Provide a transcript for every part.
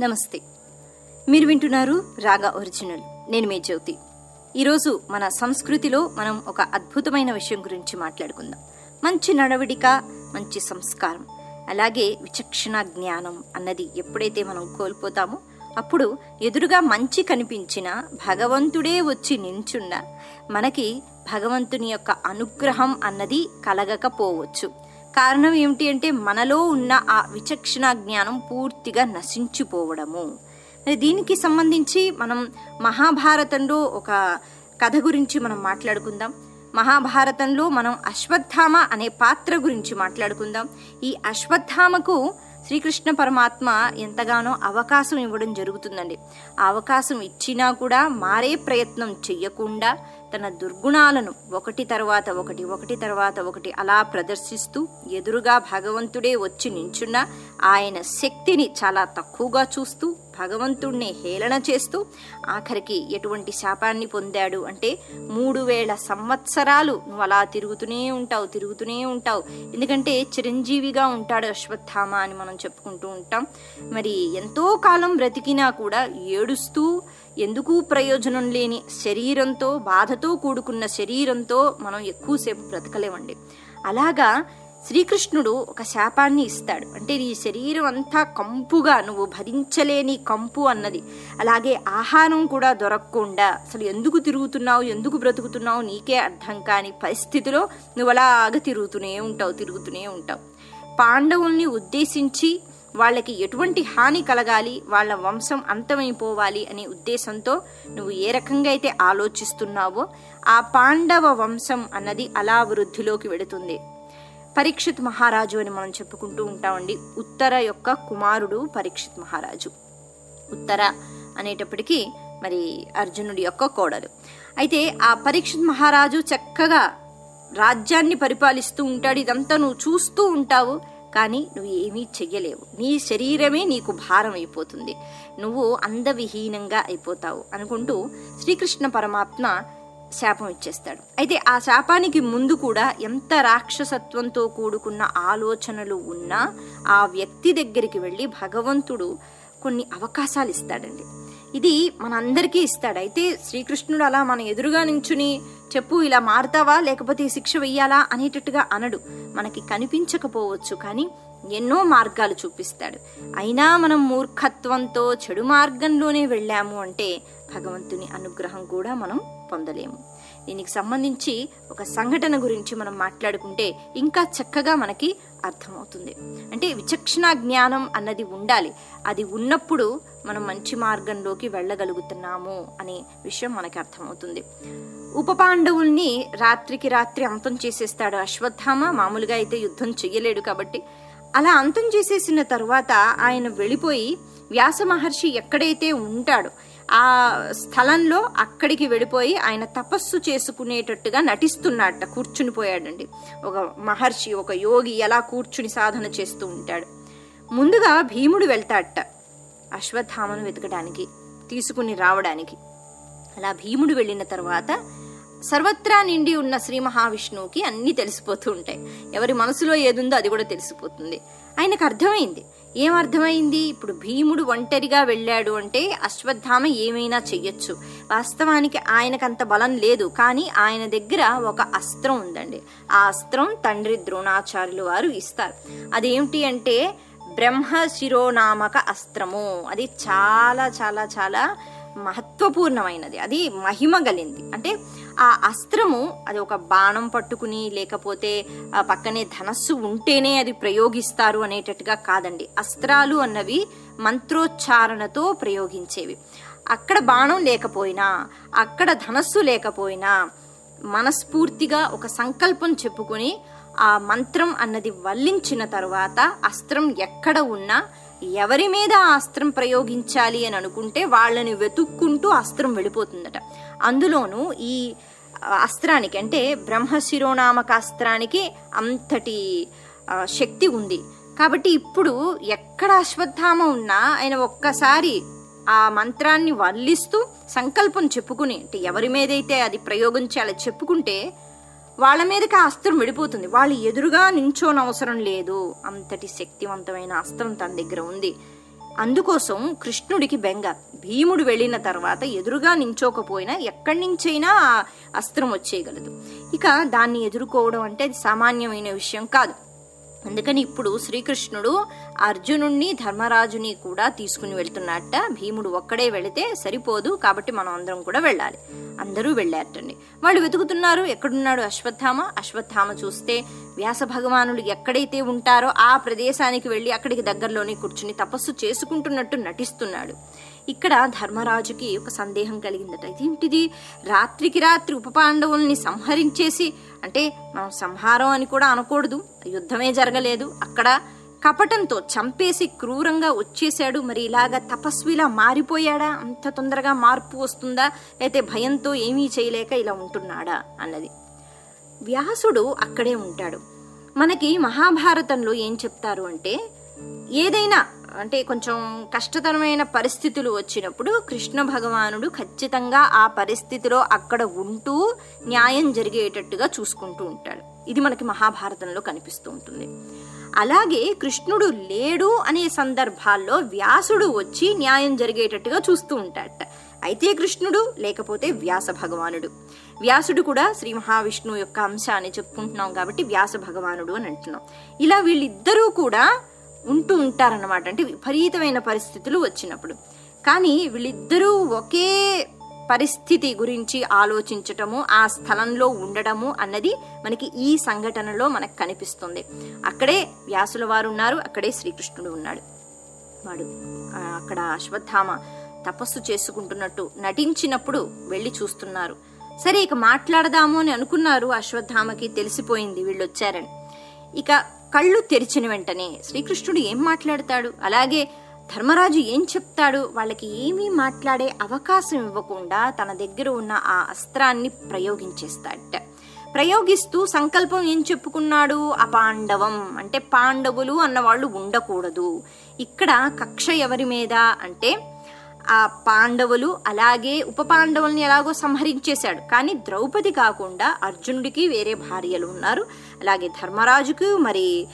నమస్తే. మీరు వింటున్నారు రాగా ఒరిజినల్. నేను మీ జ్యోతి. ఈరోజు మన సంస్కృతిలో మనం ఒక అద్భుతమైన విషయం గురించి మాట్లాడుకుందాం. మంచి నడవడిక మంచి సంస్కారం. అలాగే విచక్షణ జ్ఞానం అన్నది ఎప్పుడైతే మనం కోల్పోతామో అప్పుడు ఎదురుగా మంచి కనిపించిన భగవంతుడే వచ్చి నించున్న మనకి భగవంతుని యొక్క అనుగ్రహం అన్నది కలగకపోవచ్చు. కారణం ఏమిటి అంటే మనలో ఉన్న ఆ విచక్షణ జ్ఞానం పూర్తిగా నశించిపోవడము. మరి దీనికి సంబంధించి మనం మహాభారతంలో ఒక కథ గురించి మనం మాట్లాడుకుందాం. మహాభారతంలో మనం అశ్వత్థామ అనే పాత్ర గురించి మాట్లాడుకుందాం. ఈ అశ్వత్థామకు శ్రీకృష్ణ పరమాత్మ ఎంతగానో అవకాశం ఇవ్వడం జరుగుతుందండి. ఆ అవకాశం ఇచ్చినా కూడా మారే ప్రయత్నం చెయ్యకుండా తన దుర్గుణాలను ఒకటి తర్వాత ఒకటి ఒకటి తర్వాత ఒకటి అలా ప్రదర్శిస్తూ ఎదురుగా భగవంతుడే వచ్చి నించున్న ఆయన శక్తిని చాలా తక్కువగా చూస్తూ భగవంతుణ్ణి హేళన చేస్తూ ఆఖరికి ఎటువంటి శాపాన్ని పొందాడు అంటే మూడు వేల సంవత్సరాలు నువ్వు అలా తిరుగుతూనే ఉంటావు తిరుగుతూనే ఉంటావు. ఎందుకంటే చిరంజీవిగా ఉంటాడు అశ్వత్థామ అని మనం చెప్పుకుంటూ ఉంటాం. మరి ఎంతో కాలం బ్రతికినా కూడా ఏడుస్తూ ఎందుకు ప్రయోజనం లేని శరీరంతో బాధతో కూడుకున్న శరీరంతో మనం ఎక్కువసేపు బ్రతకలేమండి. అలాగా శ్రీకృష్ణుడు ఒక శాపాన్ని ఇస్తాడు. అంటే నీ శరీరం అంతా కంపుగా నువ్వు భరించలేని కంపు అన్నది. అలాగే ఆహారం కూడా దొరకకుండా అసలు ఎందుకు తిరుగుతున్నావు ఎందుకు బ్రతుకుతున్నావు నీకే అర్థం కాని పరిస్థితిలో నువ్వు అలాగ తిరుగుతూనే ఉంటావు తిరుగుతూనే ఉంటావు. పాండవుల్ని ఉద్దేశించి వాళ్ళకి ఎటువంటి హాని కలగాలి వాళ్ళ వంశం అంతమైపోవాలి అనే ఉద్దేశంతో నువ్వు ఏ రకంగా అయితే ఆలోచిస్తున్నావో ఆ పాండవ వంశం అన్నది అలా వృద్ధిలోకి వెడుతుంది. పరీక్షిత్ మహారాజు అని మనం చెప్పుకుంటూ ఉంటామండి. ఉత్తర యొక్క కుమారుడు పరీక్షిత్ మహారాజు. ఉత్తర అనేటప్పటికీ మరి అర్జునుడి యొక్క కోడలు. అయితే ఆ పరీక్షిత్ మహారాజు చక్కగా రాజ్యాన్ని పరిపాలిస్తూ ఉంటాడు. ఇదంతా నువ్వు చూస్తూ ఉంటావు. కానీ నువ్వు ఏమీ చెయ్యలేవు. నీ శరీరమే నీకు భారం అయిపోతుంది. నువ్వు అందవిహీనంగా అయిపోతావు అనుకుంటూ శ్రీకృష్ణ పరమాత్మ శాపం ఇచ్చేస్తాడు. అయితే ఆ శాపానికి ముందు కూడా ఎంత రాక్షసత్వంతో కూడుకున్న ఆలోచనలు ఉన్నా ఆ వ్యక్తి దగ్గరికి వెళ్ళి భగవంతుడు కొన్ని అవకాశాలు ఇస్తాడండి. ఇది మనందరికీ ఇస్తాడు. అయితే శ్రీకృష్ణుడు అలా మన ఎదురుగా నించుని చెప్పు ఇలా మారుతావా? లేకపోతే శిక్ష వెయ్యాలా? అనేటట్టుగా అనడు. మనకి కనిపించకపోవచ్చు కానీ ఎన్నో మార్గాలు చూపిస్తాడు. అయినా మనం మూర్ఖత్వంతో చెడు మార్గంలోనే వెళ్ళాము అంటే భగవంతుని అనుగ్రహం కూడా మనం పొందలేము. దీనికి సంబంధించి ఒక సంఘటన గురించి మనం మాట్లాడుకుంటే ఇంకా చక్కగా మనకి అర్థమవుతుంది. అంటే విచక్షణ జ్ఞానం అన్నది ఉండాలి. అది ఉన్నప్పుడు మనం మంచి మార్గంలోకి వెళ్ళగలుగుతున్నాము అనే విషయం మనకి అర్థమవుతుంది. ఉప పాండవుల్ని రాత్రికి రాత్రి అంతం చేసేస్తాడు అశ్వత్థామ. మామూలుగా అయితే యుద్ధం చెయ్యలేడు కాబట్టి అలా అంతం చేసేసిన తర్వాత ఆయన వెళ్ళిపోయి వ్యాస మహర్షి ఎక్కడైతే ఉంటాడో ఆ స్థలంలో అక్కడికి వెళ్ళిపోయి ఆయన తపస్సు చేసుకునేటట్టుగా నటిస్తున్నట్ట కూర్చుని పోయాడండి. ఒక మహర్షి ఒక యోగి ఎలా కూర్చుని సాధన చేస్తూ ఉంటాడు. ముందుగా భీముడు వెళ్తాడట అశ్వత్థామను వెతకడానికి తీసుకుని రావడానికి. అలా భీముడు వెళ్ళిన తర్వాత సర్వత్రా నిండి ఉన్న శ్రీ మహావిష్ణువుకి అన్నీ తెలిసిపోతూ ఉంటాయి. ఎవరి మనసులో ఏదుందో అది కూడా తెలిసిపోతుంది. ఆయనకు అర్థమైంది. ఏమర్థమైంది? ఇప్పుడు భీముడు ఒంటరిగా వెళ్ళాడు అంటే అశ్వత్థామ ఏమైనా చెయ్యొచ్చు. వాస్తవానికి ఆయనకంత బలం లేదు కానీ ఆయన దగ్గర ఒక అస్త్రం ఉందండి. ఆ అస్త్రం తండ్రి ద్రోణాచార్యులు వారు ఇస్తారు. అదేమిటి అంటే బ్రహ్మ శిరోనామక అస్త్రము. అది చాలా చాలా చాలా మహత్వపూర్ణమైనది. అది మహిమ గలింది. అంటే ఆ అస్త్రము అది ఒక బాణం పట్టుకుని లేకపోతే ఆ పక్కనే ధనస్సు ఉంటేనే అది ప్రయోగిస్తారు అనేటట్టుగా కాదండి. అస్త్రాలు అన్నవి మంత్రోచ్చారణతో ప్రయోగించేవి. అక్కడ బాణం లేకపోయినా అక్కడ ధనస్సు లేకపోయినా మనస్ఫూర్తిగా ఒక సంకల్పం చెప్పుకొని ఆ మంత్రం అన్నది వల్లించిన తర్వాత అస్త్రం ఎక్కడ ఉన్నా ఎవరి మీద ఆ అస్త్రం ప్రయోగించాలి అని అనుకుంటే వాళ్ళని వెతుక్కుంటూ అస్త్రం వెళ్ళిపోతుందట. అందులోనూ ఈ అస్త్రానికి అంటే బ్రహ్మశిరోనామక అస్త్రానికి అంతటి శక్తి ఉంది. కాబట్టి ఇప్పుడు ఎక్కడ అశ్వత్థామ ఉన్నా ఆయన ఒక్కసారి ఆ మంత్రాన్ని వల్లిస్తూ సంకల్పం చెప్పుకుని అంటే ఎవరి మీదైతే అది ప్రయోగం చేయాలో చెప్పుకుంటే వాళ్ళ మీదకి ఆ అస్త్రం విడిపోతుంది. వాళ్ళు ఎదురుగా నించోనవసరం లేదు. అంతటి శక్తివంతమైన అస్త్రం తన దగ్గర ఉంది. అందుకోసం కృష్ణుడికి బెంగ. భీముడు వెళ్ళిన తర్వాత ఎదురుగా నించోకపోయినా ఎక్కడి నుంచైనా ఆ అస్త్రం వచ్చేయగలదు. ఇక దాన్ని ఎదుర్కోవడం అంటే అది సామాన్యమైన విషయం కాదు. అందుకని ఇప్పుడు శ్రీకృష్ణుడు అర్జునుణ్ణి ధర్మరాజుని కూడా తీసుకుని వెళ్తున్నట్ట. భీముడు ఒక్కడే వెళితే సరిపోదు కాబట్టి మనం అందరం కూడా వెళ్ళాలి. అందరూ వెళ్ళారటండి. వాళ్ళు వెతుకుతున్నారు ఎక్కడున్నాడు అశ్వత్థామ? అశ్వత్థామ చూస్తే వ్యాస భగవానుడు ఎక్కడైతే ఉంటారో ఆ ప్రదేశానికి వెళ్ళి అక్కడికి దగ్గరలోనే కూర్చుని తపస్సు చేసుకుంటున్నట్టు నటిస్తున్నాడు. ఇక్కడ ధర్మరాజుకి ఒక సందేహం కలిగిందట. ఇదేంటిది? రాత్రికి రాత్రి ఉపపాండవుల్ని సంహరించేసి అంటే మనం సంహారం అని కూడా అనకూడదు యుద్ధమే జరగలేదు. అక్కడ కపటంతో చంపేసి క్రూరంగా వచ్చేశాడు. మరి ఇలాగా తపస్విలా మారిపోయాడా? అంత తొందరగా మార్పు వస్తుందా? అయితే భయంతో ఏమీ చేయలేక ఇలా ఉంటున్నాడా? అన్నది. వ్యాసుడు అక్కడే ఉంటాడు. మనకి మహాభారతంలో ఏం చెప్తారు అంటే ఏదైనా అంటే కొంచెం కష్టతరమైన పరిస్థితులు వచ్చినప్పుడు కృష్ణ భగవానుడు ఖచ్చితంగా ఆ పరిస్థితిలో అక్కడ ఉంటూ న్యాయం జరిగేటట్టుగా చూసుకుంటూ ఉంటాడు. ఇది మనకి మహాభారతంలో కనిపిస్తూ ఉంటుంది. అలాగే కృష్ణుడు లేడు అనే సందర్భాల్లో వ్యాసుడు వచ్చి న్యాయం జరిగేటట్టుగా చూస్తూ ఉంటాడట. అయితే కృష్ణుడు లేకపోతే వ్యాస భగవానుడు. వ్యాసుడు కూడా శ్రీ మహావిష్ణువు యొక్క అంశ అని చెప్పుకుంటున్నాం కాబట్టి వ్యాస భగవానుడు అని అంటున్నాం. ఇలా వీళ్ళిద్దరూ కూడా ఉంటూ ఉంటారన్నమాట. అంటే విపరీతమైన పరిస్థితులు వచ్చినప్పుడు. కానీ వీళ్ళిద్దరూ ఒకే పరిస్థితి గురించి ఆలోచించటము ఆ స్థలంలో ఉండడము అన్నది మనకి ఈ సంఘటనలో మనకు కనిపిస్తుంది. అక్కడే వ్యాసుల వారు ఉన్నారు అక్కడే శ్రీకృష్ణుడు ఉన్నాడు. వాడు అక్కడ అశ్వత్థామ తపస్సు చేసుకుంటున్నట్టు నటించినప్పుడు వెళ్ళి చూస్తున్నారు. సరే ఇక మాట్లాడదాము అని అనుకున్నారు అశ్వత్థామకి తెలిసిపోయింది వీళ్ళు వచ్చారని ఇక కళ్ళు తెరిచిన వెంటనే శ్రీకృష్ణుడు ఏం మాట్లాడతాడు? అలాగే ధర్మరాజు ఏం చెప్తాడు? వాళ్ళకి ఏమీ మాట్లాడే అవకాశం ఇవ్వకుండా తన దగ్గర ఉన్న ఆ అస్త్రాన్ని ప్రయోగించేస్తాడట. ప్రయోగిస్తూ సంకల్పం ఏం చెప్పుకున్నాడు? అపాండవం. అంటే పాండవులు అన్నవాళ్ళు ఉండకూడదు. ఇక్కడ కక్ష ఎవరి మీద? అంటే ఆ పాండవులు అలాగే ఉప పాండవుల్ని ఎలాగో సంహరించేశాడు. కానీ ద్రౌపది కాకుండా అర్జునుడికి వేరే భార్యలు ఉన్నారు. అలాగే ధర్మరాజుకు మరి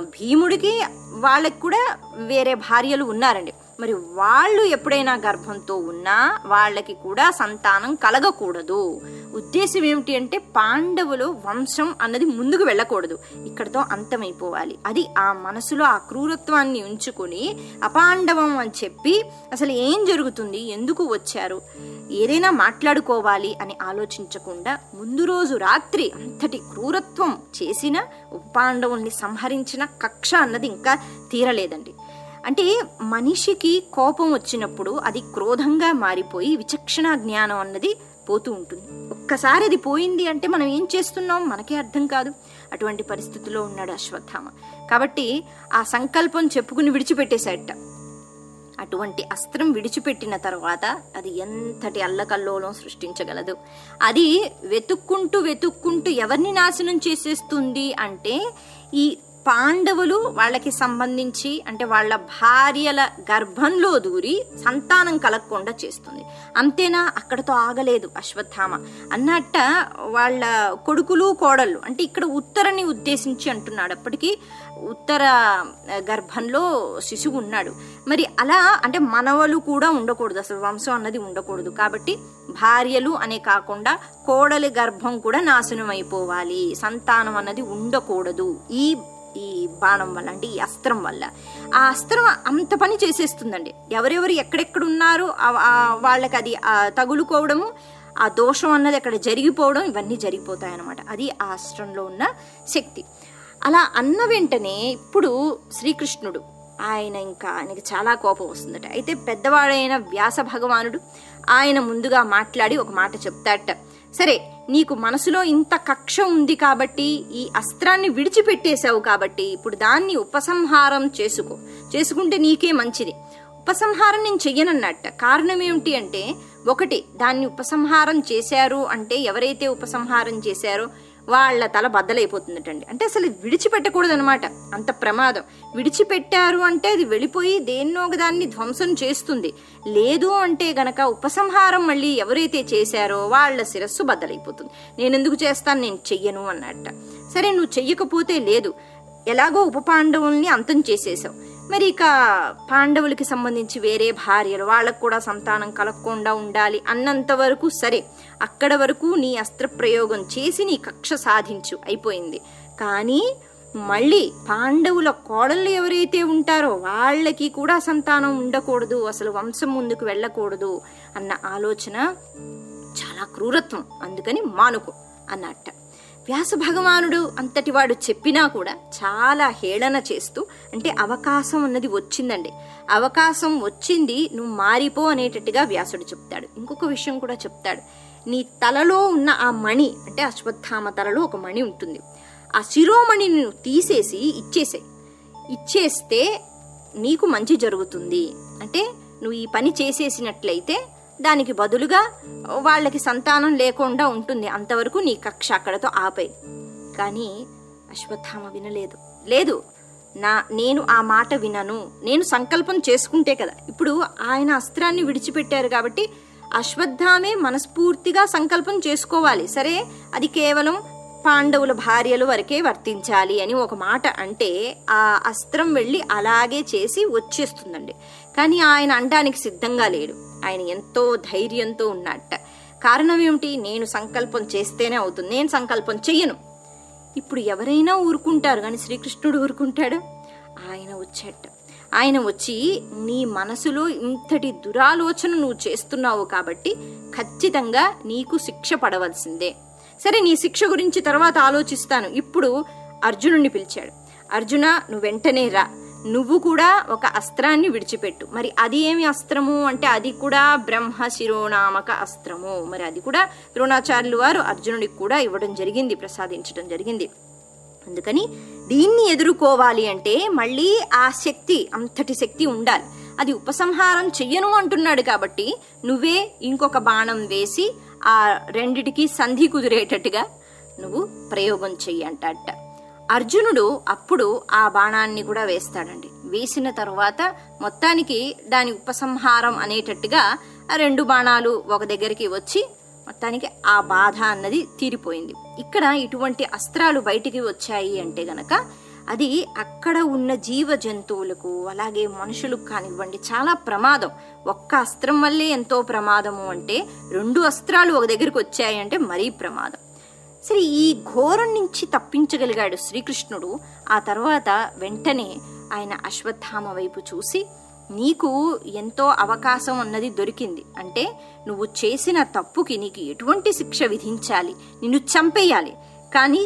భీముడికి వాళ్ళకి కూడా వేరే భార్యలు ఉన్నారండి. మరి వాళ్ళు ఎప్పుడైనా గర్భంతో ఉన్నా వాళ్ళకి కూడా సంతానం కలగకూడదు. ఉద్దేశం ఏమిటి అంటే పాండవులు వంశం అన్నది ముందుకు వెళ్ళకూడదు. ఇక్కడతో అంతమైపోవాలి. అది ఆ మనసులో ఆ క్రూరత్వాన్ని ఉంచుకొని అపాండవం అని చెప్పి అసలు ఏం జరుగుతుంది? ఎందుకు వచ్చారు? ఏదైనా మాట్లాడుకోవాలి అని ఆలోచించకుండా ముందు రోజు రాత్రి అంతటి క్రూరత్వం చేసిన పాండవుల్ని సంహరించిన కక్ష అన్నది ఇంకా తీరలేదండి. అంటే మనిషికి కోపం వచ్చినప్పుడు అది క్రోధంగా మారిపోయి విచక్షణ జ్ఞానం అన్నది పోతూ ఉంటుంది. ఒక్కసారి అది పోయింది అంటే మనం ఏం చేస్తున్నాం? మనకే అర్థం కాదు. అటువంటి పరిస్థితిలో ఉన్నాడు అశ్వత్థామ. కాబట్టి ఆ సంకల్పం చెప్పుకుని విడిచిపెట్టేశాట అటువంటి అస్త్రం విడిచిపెట్టిన తర్వాత అది ఎంతటి అల్లకల్లోలం సృష్టించగలదు. అది వెతుక్కుంటూ వెతుక్కుంటూ ఎవరిని నాశనం చేసేస్తుంది అంటే ఈ పాండవులు వాళ్ళకి సంబంధించి అంటే వాళ్ళ భార్యల గర్భంలో దూరి సంతానం కలగకుండా చేస్తుంది. అంతేనా? అక్కడతో ఆగలేదు అశ్వత్థామ. అన్నట్ట వాళ్ళ కొడుకులు కోడళ్ళు అంటే ఇక్కడ ఉత్తరని ఉద్దేశించి అంటున్నాడు. అప్పటికి ఉత్తర గర్భంలో శిశువు ఉన్నాడు. మరి అలా అంటే మనవలు కూడా ఉండకూడదు. అసలు వంశం అన్నది ఉండకూడదు. కాబట్టి భార్యలు అనే కాకుండా కోడలి గర్భం కూడా నాశనం అయిపోవాలి సంతానం అన్నది ఉండకూడదు. ఈ ఈ బాణం వల్ల అంటే ఈ అస్త్రం వల్ల. ఆ అస్త్రం అంత పని చేసేస్తుందండి. ఎవరెవరు ఎక్కడెక్కడ ఉన్నారో వాళ్ళకి అది తగులుకోవడము ఆ దోషం అన్నది అక్కడ జరిగిపోవడం ఇవన్నీ జరిగిపోతాయి అన్నమాట అది ఆ అస్త్రంలో ఉన్న శక్తి. అలా అన్న వెంటనే ఇప్పుడు శ్రీకృష్ణుడు ఆయన ఇంకా ఆయనకి చాలా కోపం వస్తుందట. అయితే పెద్దవాడైన వ్యాస భగవానుడు ఆయన ముందుగా మాట్లాడి ఒక మాట చెప్తాట సరే నీకు మనసులో ఇంత కక్ష ఉంది కాబట్టి ఈ అస్త్రాన్ని విడిచిపెట్టేశావు కాబట్టి ఇప్పుడు దాన్ని ఉపసంహారం చేసుకో. చేసుకుంటే నీకే మంచిది. ఉపసంహారం నేను చెయ్యనన్నట్ట. కారణం ఏమిటి అంటే ఒకటి దాన్ని ఉపసంహారం చేశారు అంటే ఎవరైతే ఉపసంహారం చేశారో వాళ్ళ తల బద్దలైపోతుందటండి. అంటే అసలు విడిచిపెట్టకూడదు అనమాట అంత ప్రమాదం. విడిచిపెట్టారు అంటే అది వెళ్ళిపోయి దేన్నో ఒక దాన్ని ధ్వంసం చేస్తుంది. లేదు అంటే గనక ఉపసంహారం మళ్ళీ ఎవరైతే చేశారో వాళ్ళ శిరస్సు బద్దలైపోతుంది. నేను ఎందుకు చేస్తాను? నేను చెయ్యను అన్నట్ట. సరే నువ్వు చెయ్యకపోతే లేదు. ఎలాగో ఉప పాండవుల్ని అంతం చేసేసావు మరి ఇక పాండవులకి సంబంధించి వేరే భార్యలు వాళ్ళకు కూడా సంతానం కలగకుండా ఉండాలి అన్నంత వరకు సరే. అక్కడ వరకు నీ అస్త్రప్రయోగం చేసి నీ కక్ష సాధించు. అయిపోయింది. కానీ మళ్ళీ పాండవుల కోడళ్ళు ఎవరైతే ఉంటారో వాళ్ళకి కూడా సంతానం ఉండకూడదు అసలు వంశం ముందుకు వెళ్ళకూడదు అన్న ఆలోచన చాలా క్రూరత్వం. అందుకని మానుకో అన్నట్ట. వ్యాస భగవానుడు అంతటి వాడు చెప్పినా కూడా చాలా హేళన చేస్తూ అంటే అవకాశం అన్నది వచ్చిందండి. అవకాశం వచ్చింది నువ్వు మారిపో అనేటట్టుగా వ్యాసుడు చెప్తాడు. ఇంకొక విషయం కూడా చెప్తాడు. నీ తలలో ఉన్న ఆ మణి అంటే అశ్వత్థామ తలలో ఒక మణి ఉంటుంది. ఆ శిరోమణిని నువ్వు తీసేసి ఇచ్చేసే ఇచ్చేస్తే నీకు మంచి జరుగుతుంది. అంటే నువ్వు ఈ పని చేసేసినట్లయితే దానికి బదులుగా వాళ్ళకి సంతానం లేకుండా ఉంటుంది. అంతవరకు నీ కక్ష అక్కడతో ఆపై. కానీ అశ్వత్థామ వినలేదు. లేదు నా నేను ఆ మాట వినను. నేను సంకల్పం చేసుకుంటే కదా. ఇప్పుడు ఆయన అస్త్రాన్ని విడిచిపెట్టారు కాబట్టి అశ్వత్థామే మనస్ఫూర్తిగా సంకల్పం చేసుకోవాలి. సరే అది కేవలం పాండవుల భార్యలు వరకే వర్తించాలి అని ఒక మాట అంటే ఆ అస్త్రం వెళ్ళి అలాగే చేసి వచ్చేస్తుందండి. కానీ ఆయన అనడానికి సిద్ధంగా లేడు. ఆయన ఎంతో ధైర్యంతో ఉన్నట్ట కారణం ఏమిటి? నేను సంకల్పం చేస్తేనే అవుతుంది. నేను సంకల్పం చెయ్యను. ఇప్పుడు ఎవరైనా ఊరుకుంటారు కానీ శ్రీకృష్ణుడు ఊరుకుంటాడు? ఆయన వచ్చేట ఆయన వచ్చి నీ మనసులో ఇంతటి దురాలోచన నువ్వు చేస్తున్నావు కాబట్టి ఖచ్చితంగా నీకు శిక్ష పడవలసిందే. సరే నీ శిక్ష గురించి తర్వాత ఆలోచిస్తాను. ఇప్పుడు అర్జునుడిని పిలిచాడు. అర్జున నువ్వు వెంటనే రా. నువ్వు కూడా ఒక అస్త్రాన్ని విడిచిపెట్టు. మరి అది ఏమి అస్త్రము? అంటే అది కూడా బ్రహ్మ శిరోనామక అస్త్రము. మరి అది కూడా ద్రోణాచార్యులు వారు అర్జునుడికి కూడా ఇవ్వడం జరిగింది ప్రసాదించడం జరిగింది. అందుకని దీన్ని ఎదుర్కోవాలి అంటే మళ్ళీ ఆ శక్తి అంతటి శక్తి ఉండాలి. అది ఉపసంహారం చెయ్యను అంటున్నాడు కాబట్టి నువ్వే ఇంకొక బాణం వేసి ఆ రెండిటికి సంధి కుదిరేటట్టుగా నువ్వు ప్రయోగం చెయ్యి అంటట అర్జునుడు అప్పుడు ఆ బాణాన్ని కూడా వేస్తాడండి. వేసిన తర్వాత మొత్తానికి దాని ఉపసంహారం అనేటట్టుగా రెండు బాణాలు ఒక దగ్గరికి వచ్చి మొత్తానికి ఆ బాధ అన్నది తీరిపోయింది. ఇక్కడ ఇటువంటి అస్త్రాలు బయటికి వచ్చాయి అంటే గనక అది అక్కడ ఉన్న జీవ జంతువులకు అలాగే మనుషులకు కానివ్వండి చాలా ప్రమాదం. ఒక్క అస్త్రం వల్లే ఎంతో ప్రమాదము అంటే రెండు అస్త్రాలు ఒక దగ్గరికి వచ్చాయి అంటే మరీ ప్రమాదం. సరే ఈ ఘోరం నుంచి తప్పించగలిగాడు శ్రీకృష్ణుడు. ఆ తర్వాత వెంటనే ఆయన అశ్వత్థామ వైపు చూసి నీకు ఎంతో అవకాశం అన్నది దొరికింది. అంటే నువ్వు చేసిన తప్పుకి నీకు ఎటువంటి శిక్ష విధించాలి? నిన్ను చంపేయాలి. కానీ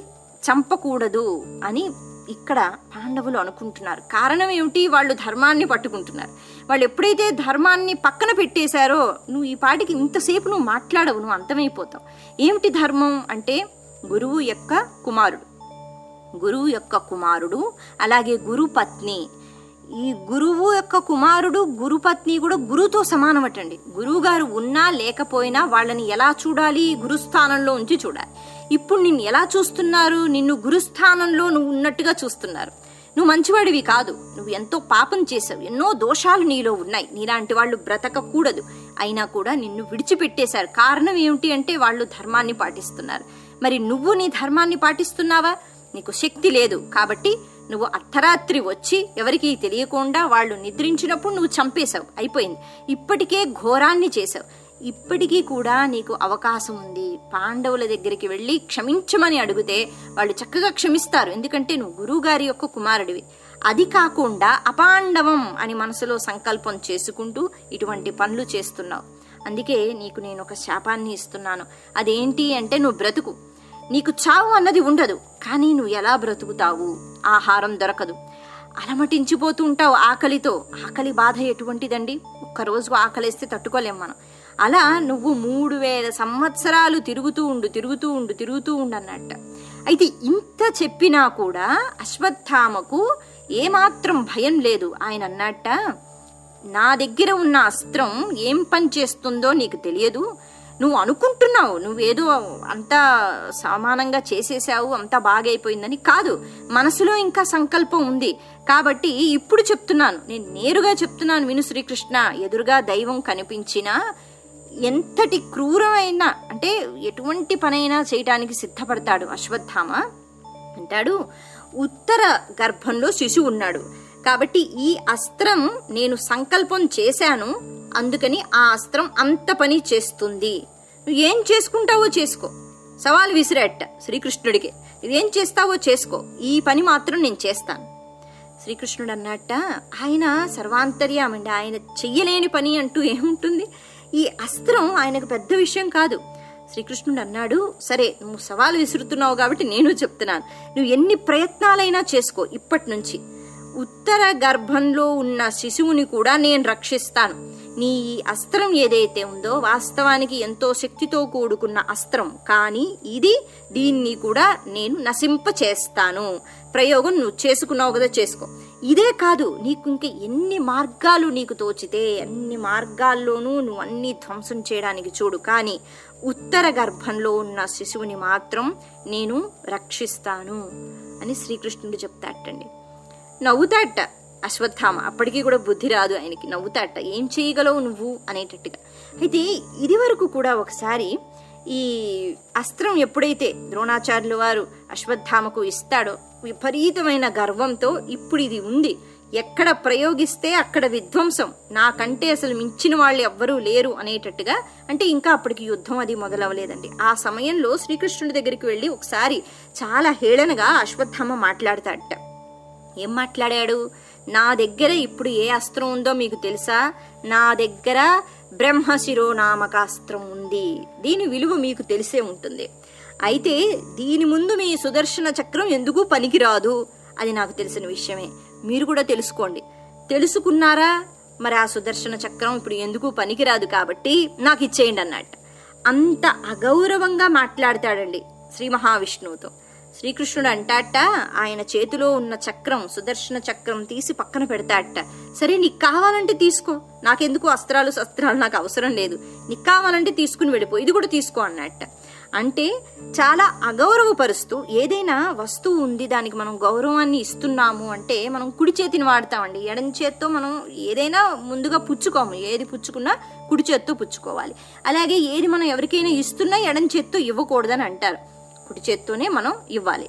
చంపకూడదు అని ఇక్కడ పాండవులు అనుకుంటున్నారు. కారణం ఏమిటి? వాళ్ళు ధర్మాన్ని పట్టుకుంటున్నారు. వాళ్ళు ఎప్పుడైతే ధర్మాన్ని పక్కన పెట్టేశారో నువ్వు ఈ పాటికి ఇంతసేపు నువ్వు మాట్లాడవు నువ్వు అంతమైపోతావు. ఏమిటి ధర్మం? అంటే గురువు యొక్క కుమారుడు. గురువు యొక్క కుమారుడు అలాగే గురు పత్ని. ఈ గురువు యొక్క కుమారుడు గురుపత్ని కూడా గురువుతో సమానమటండి. గురువుగారు ఉన్నా లేకపోయినా వాళ్ళని ఎలా చూడాలి? గురుస్థానంలో ఉంచి చూడాలి. ఇప్పుడు నిన్ను ఎలా చూస్తున్నారు? నిన్ను గురుస్థానంలో నువ్వు ఉన్నట్టుగా చూస్తున్నారు. నువ్వు మంచివాడివి కాదు. నువ్వు ఎంతో పాపం చేసావు ఎన్నో దోషాలు నీలో ఉన్నాయి. నీలాంటి వాళ్ళు బ్రతకకూడదు. అయినా కూడా నిన్ను విడిచిపెట్టేశారు. కారణం ఏమిటి అంటే వాళ్ళు ధర్మాన్ని పాటిస్తున్నారు. మరి నువ్వు నీ ధర్మాన్ని పాటిస్తున్నావా? నీకు శక్తి లేదు కాబట్టి నువ్వు అర్ధరాత్రి వచ్చి ఎవరికీ తెలియకుండా వాళ్ళు నిద్రించినప్పుడు నువ్వు చంపేశావు. అయిపోయింది. ఇప్పటికే ఘోరాన్ని చేశావు. ఇప్పటికీ కూడా నీకు అవకాశం ఉంది. పాండవుల దగ్గరికి వెళ్ళి క్షమించమని అడిగితే వాళ్ళు చక్కగా క్షమిస్తారు. ఎందుకంటే నువ్వు గురువుగారి యొక్క కుమారుడివి. అది కాకుండా అపాండవం అని మనసులో సంకల్పం చేసుకుంటూ ఇటువంటి పనులు చేస్తున్నావు. అందుకే నీకు నేను ఒక శాపాన్ని ఇస్తున్నాను. అదేంటి అంటే నువ్వు బ్రతుకు. నీకు చావు అన్నది ఉండదు. కానీ నువ్వు ఎలా బ్రతుకుతావు? ఆహారం దొరకదు. అలమటించిపోతూ ఉంటావు ఆకలితో. ఆకలి బాధ ఎటువంటిదండి? ఒక్కరోజు ఆకలిస్తే తట్టుకోలేం మనం. అలా నువ్వు మూడు వేల సంవత్సరాలు తిరుగుతూ ఉండు తిరుగుతూ ఉండు తిరుగుతూ ఉండు అన్నట్ట అయితే ఇంత చెప్పినా కూడా అశ్వత్థామకు ఏమాత్రం భయం లేదు. ఆయన అన్నట్ట నా దగ్గర ఉన్న అస్త్రం ఏం పని చేస్తుందో నీకు తెలియదు. నువ్వు అనుకుంటున్నావు నువ్వేదో అంతా సమానంగా చేసేసావు అంతా బాగైపోయిందని కాదు. మనసులో ఇంకా సంకల్పం ఉంది. కాబట్టి ఇప్పుడు చెప్తున్నాను నేను నేరుగా చెప్తున్నాను విను శ్రీకృష్ణ ఎదురుగా దైవం కనిపించినా ఎంతటి క్రూరమైన అంటే ఎటువంటి పనైనా చేయటానికి సిద్ధపడతాడు అశ్వత్థామ. అంటాడు ఉత్తర గర్భంలో శిశువు ఉన్నాడు. కాబట్టి ఈ అస్త్రం నేను సంకల్పం చేశాను అందుకని ఆ అస్త్రం అంత పని చేస్తుంది. నువ్వు ఏం చేసుకుంటావో చేసుకో. సవాల్ విసిరేట శ్రీకృష్ణుడికి. ఏం చేస్తావో చేసుకో. ఈ పని మాత్రం నేను చేస్తాను. శ్రీకృష్ణుడు అన్నట్ట ఆయన సర్వాంతర్యామండి. ఆయన చెయ్యలేని పని అంటూ ఏముంటుంది? ఈ అస్త్రం ఆయనకు పెద్ద విషయం కాదు. శ్రీకృష్ణుడు అన్నాడు సరే నువ్వు సవాలు విసురుతున్నావు కాబట్టి నేను చెప్తున్నాను. నువ్వు ఎన్ని ప్రయత్నాలైనా చేసుకో ఇప్పటి నుంచి ఉత్తర గర్భంలో ఉన్న శిశువుని కూడా నేను రక్షిస్తాను. నీ ఈ అస్త్రం ఏదైతే ఉందో వాస్తవానికి ఎంతో శక్తితో కూడుకున్న అస్త్రం. కానీ ఇది దీన్ని కూడా నేను నశింప చేస్తాను. ప్రయోగం నువ్వు చేసుకున్నావు కదా చేసుకో. ఇదే కాదు నీకు ఇంక ఎన్ని మార్గాలు నీకు తోచితే అన్ని మార్గాల్లోనూ నువ్వు అన్ని ధ్వంసం చేయడానికి చూడు. కానీ ఉత్తర గర్భంలో ఉన్న శిశువుని మాత్రం నేను రక్షిస్తాను అని శ్రీకృష్ణుడు చెప్తాటండి నవ్వుతాట అశ్వత్థామ. అప్పటికీ కూడా బుద్ధి రాదు ఆయనకి. నవ్వుతాట. ఏం చేయగలవు నువ్వు? అనేటట్టుగా. అయితే ఇది వరకు కూడా ఒకసారి ఈ అస్త్రం ఎప్పుడైతే ద్రోణాచార్యులు వారు అశ్వత్థామకు ఇస్తాడో విపరీతమైన గర్వంతో ఇప్పుడు ఇది ఉంది. ఎక్కడ ప్రయోగిస్తే అక్కడ విధ్వంసం. నాకంటే అసలు మించిన వాళ్ళు ఎవ్వరూ లేరు అనేటట్టుగా. అంటే ఇంకా అప్పటికి యుద్ధం అది మొదలవలేదండి ఆ సమయంలో శ్రీకృష్ణుడి దగ్గరికి వెళ్ళి ఒకసారి చాలా హేళనగా అశ్వత్థామ మాట్లాడతాడట. ఏం మాట్లాడాడు? నా దగ్గర ఇప్పుడు ఏ అస్త్రం ఉందో మీకు తెలుసా? నా దగ్గర బ్రహ్మశిరో నామక అస్త్రం ఉంది. దీని విలువ మీకు తెలిసే ఉంటుంది. అయితే దీని ముందు మీ సుదర్శన చక్రం ఎందుకు పనికిరాదు? అది నాకు తెలిసిన విషయమే. మీరు కూడా తెలుసుకోండి. తెలుసుకున్నారా? మరి ఆ సుదర్శన చక్రం ఇప్పుడు ఎందుకు పనికిరాదు కాబట్టి నాకు ఇచ్చేయండి అన్నట్టు అంత అగౌరవంగా మాట్లాడతాడండి శ్రీ మహావిష్ణువుతో. శ్రీకృష్ణుడు అంటాట ఆయన చేతిలో ఉన్న చక్రం సుదర్శన చక్రం తీసి పక్కన పెడతాట సరే నీకు కావాలంటే తీసుకో. నాకెందుకు అస్త్రాలు శస్త్రాలు? నాకు అవసరం లేదు. నీకు కావాలంటే తీసుకుని వెళ్ళిపో. ఇది కూడా తీసుకో అన్నట్ట అంటే చాలా అగౌరవపరుస్తూ ఏదైనా వస్తువు ఉంది దానికి మనం గౌరవాన్ని ఇస్తున్నాము అంటే మనం కుడి చేతిని వాడతామండి. ఎడం చేత్తో మనం ఏదైనా ముందుగా పుచ్చుకోము. ఏది పుచ్చుకున్నా కుడి చేత్తో పుచ్చుకోవాలి. అలాగే ఏది మనం ఎవరికైనా ఇస్తున్నా ఎడం చేత్తో ఇవ్వకూడదని అంటారు. కుడి చేత్తోనే మనం ఇవ్వాలి.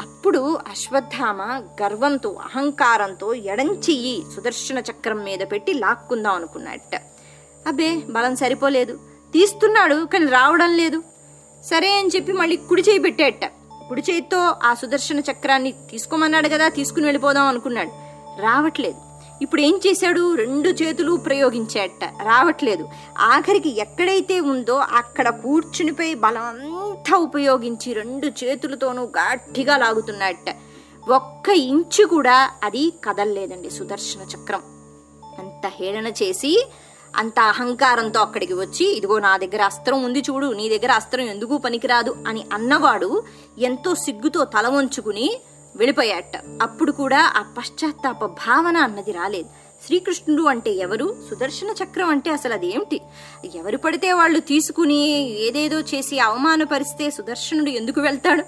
అప్పుడు అశ్వత్థామ గర్వంతో అహంకారంతో ఎడంచెయ్యి సుదర్శన చక్రం మీద పెట్టి లాక్కుందాం అనుకున్నట్ట. అబ్బే బలం సరిపోలేదు. తీస్తున్నాడు కానీ రావడం లేదు. సరే అని చెప్పి మళ్ళీ కుడి చేయి పెట్టేట. కుడి చేయితో ఆ సుదర్శన చక్రాన్ని తీసుకోమన్నాడు కదా తీసుకుని వెళ్ళిపోదాం అనుకున్నాడు. రావట్లేదు. ఇప్పుడు ఏం చేశాడు? రెండు చేతులు ప్రయోగించేట. రావట్లేదు. ఆఖరికి ఎక్కడైతే ఉందో అక్కడ కూర్చునిపై బలం అంతా ఉపయోగించి రెండు చేతులతోనూ గట్టిగా లాగుతున్నట్ట ఒక్క ఇంచు కూడా అది కదలలేదండి సుదర్శన చక్రం. అంత హేళన చేసి అంత అహంకారంతో అక్కడికి వచ్చి ఇదిగో నా దగ్గర అస్త్రం ఉంది చూడు నీ దగ్గర అస్త్రం ఎందుకు పనికిరాదు అని అన్నవాడు ఎంతో సిగ్గుతో తల వంచుకుని వెళ్ళిపోయాట అప్పుడు కూడా ఆ పశ్చాత్తాప భావన అన్నది రాలేదు. శ్రీకృష్ణుడు అంటే ఎవరు? సుదర్శన చక్రం అంటే అసలు అదేమిటి? ఎవరు పడితే వాళ్ళు తీసుకుని ఏదేదో చేసి అవమానపరిస్తే సుదర్శనుడు ఎందుకు వెళ్తాడు?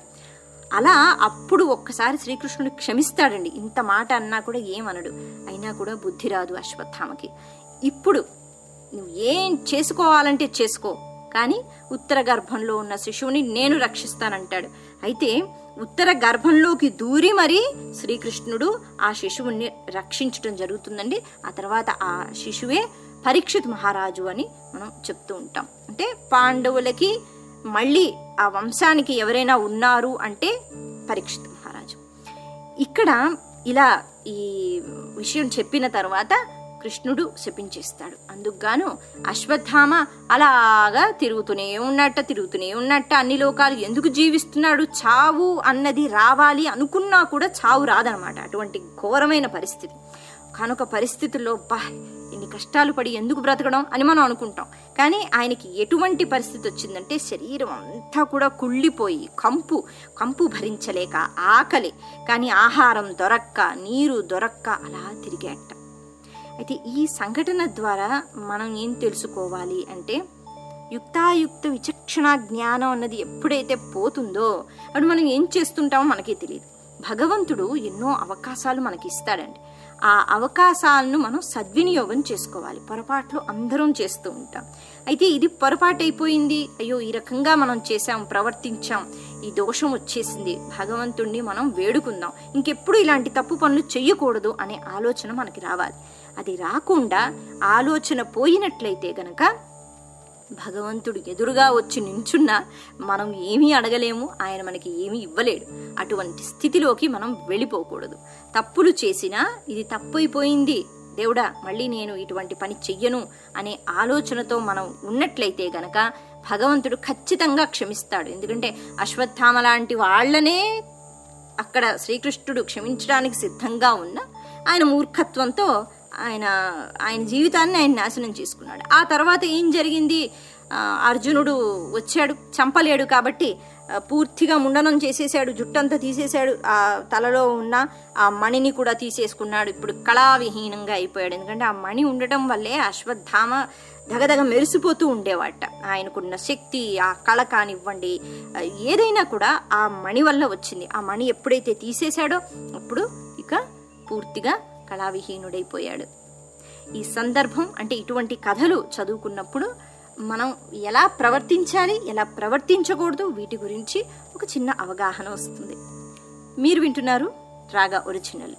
అలా అప్పుడు ఒక్కసారి శ్రీకృష్ణుడు క్షమిస్తాడండి. ఇంత మాట అన్నా కూడా ఏమనడు. అయినా కూడా బుద్ధి రాదు అశ్వత్థామకి. ఇప్పుడు నువ్వు ఏం చేసుకోవాలంటే చేసుకో. కానీ ఉత్తర గర్భంలో ఉన్న శిశువుని నేను రక్షిస్తానంటాడు. అయితే ఉత్తర గర్భంలోకి దూరి మరి శ్రీకృష్ణుడు ఆ శిశువుని రక్షించడం జరుగుతుందండి. ఆ తర్వాత ఆ శిశువే పరీక్షిత్ మహారాజు అని మనం చెప్తూ ఉంటాం. అంటే పాండవులకి మళ్ళీ ఆ వంశానికి ఎవరైనా ఉన్నారు అంటే పరీక్షిత్ మహారాజు. ఇక్కడ ఇలా ఈ విషయం చెప్పిన తర్వాత కృష్ణుడు శపించేస్తాడు. అందుకుగాను అశ్వత్థామ అలాగా తిరుగుతూనే ఉన్నట్ట తిరుగుతూనే ఉన్నట్ట అన్ని లోకాలు ఎందుకు జీవిస్తున్నాడు? చావు అన్నది రావాలి అనుకున్నా కూడా చావు రాదనమాట అటువంటి ఘోరమైన పరిస్థితి. కనుక పరిస్థితుల్లో బా ఇన్ని కష్టాలు పడి ఎందుకు బ్రతకడం? అని మనం అనుకుంటాం. కానీ ఆయనకి ఎటువంటి పరిస్థితి వచ్చిందంటే శరీరం అంతా కూడా కుళ్ళిపోయి కంపు కంపు భరించలేక ఆకలి. కానీ ఆహారం దొరక్క నీరు దొరక్క అలా తిరిగేట అయితే ఈ సంఘటన ద్వారా మనం ఏం తెలుసుకోవాలి అంటే యుక్తాయుక్త విచక్షణ జ్ఞానం అన్నది ఎప్పుడైతే పోతుందో అప్పుడు మనం ఏం చేస్తుంటామో మనకే తెలియదు. భగవంతుడు ఎన్నో అవకాశాలు మనకి ఇస్తాడండి. ఆ అవకాశాలను మనం సద్వినియోగం చేసుకోవాలి. పొరపాట్లు అందరం చేస్తూ ఉంటాం. అయితే ఇది పొరపాటు అయిపోయింది. అయ్యో ఈ రకంగా మనం చేసాం ప్రవర్తించాం. ఈ దోషం వచ్చేసింది. భగవంతుణ్ణి మనం వేడుకుందాం. ఇంకెప్పుడు ఇలాంటి తప్పు పనులు చెయ్యకూడదు అనే ఆలోచన మనకి రావాలి. అది రాకుండా ఆలోచన పోయినట్లయితే గనక భగవంతుడు ఎదురుగా వచ్చి నించున్నా మనం ఏమీ అడగలేము ఆయన మనకి ఏమీ ఇవ్వలేడు. అటువంటి స్థితిలోకి మనం వెళ్ళిపోకూడదు. తప్పులు చేసినా ఇది తప్పైపోయింది. దేవుడా మళ్ళీ నేను ఇటువంటి పని చెయ్యను అనే ఆలోచనతో మనం ఉన్నట్లయితే గనక భగవంతుడు ఖచ్చితంగా క్షమిస్తాడు. ఎందుకంటే అశ్వత్థామ లాంటి వాళ్ళనే అక్కడ శ్రీకృష్ణుడు క్షమించడానికి సిద్ధంగా ఉన్న ఆయన మూర్ఖత్వంతో ఆయన ఆయన జీవితాన్ని ఆయన నాశనం చేసుకున్నాడు. ఆ తర్వాత ఏం జరిగింది? అర్జునుడు వచ్చాడు చంపలేడు కాబట్టి పూర్తిగా ముండనం చేసేసాడు జుట్టంతా తీసేశాడు ఆ తలలో ఉన్న ఆ మణిని కూడా తీసేసుకున్నాడు. ఇప్పుడు కళావిహీనంగా అయిపోయాడు. ఎందుకంటే ఆ మణి ఉండటం వల్లే అశ్వత్థామ దగదగ మెరిసిపోతూ ఉండేవాట. ఆయనకున్న శక్తి ఆ కళ కానివ్వండి ఏదైనా కూడా ఆ మణి వల్ల వచ్చింది. ఆ మణి ఎప్పుడైతే తీసేశాడో అప్పుడు ఇక పూర్తిగా కళావిహీనుడైపోయాడు ఈ సందర్భం అంటే ఇటువంటి కథలు చదువుకున్నప్పుడు మనం ఎలా ప్రవర్తించాలి ఎలా ప్రవర్తించకూడదు వీటి గురించి ఒక చిన్న అవగాహన వస్తుంది. మీరు వింటున్నారు రాగా ఒరిజినల్.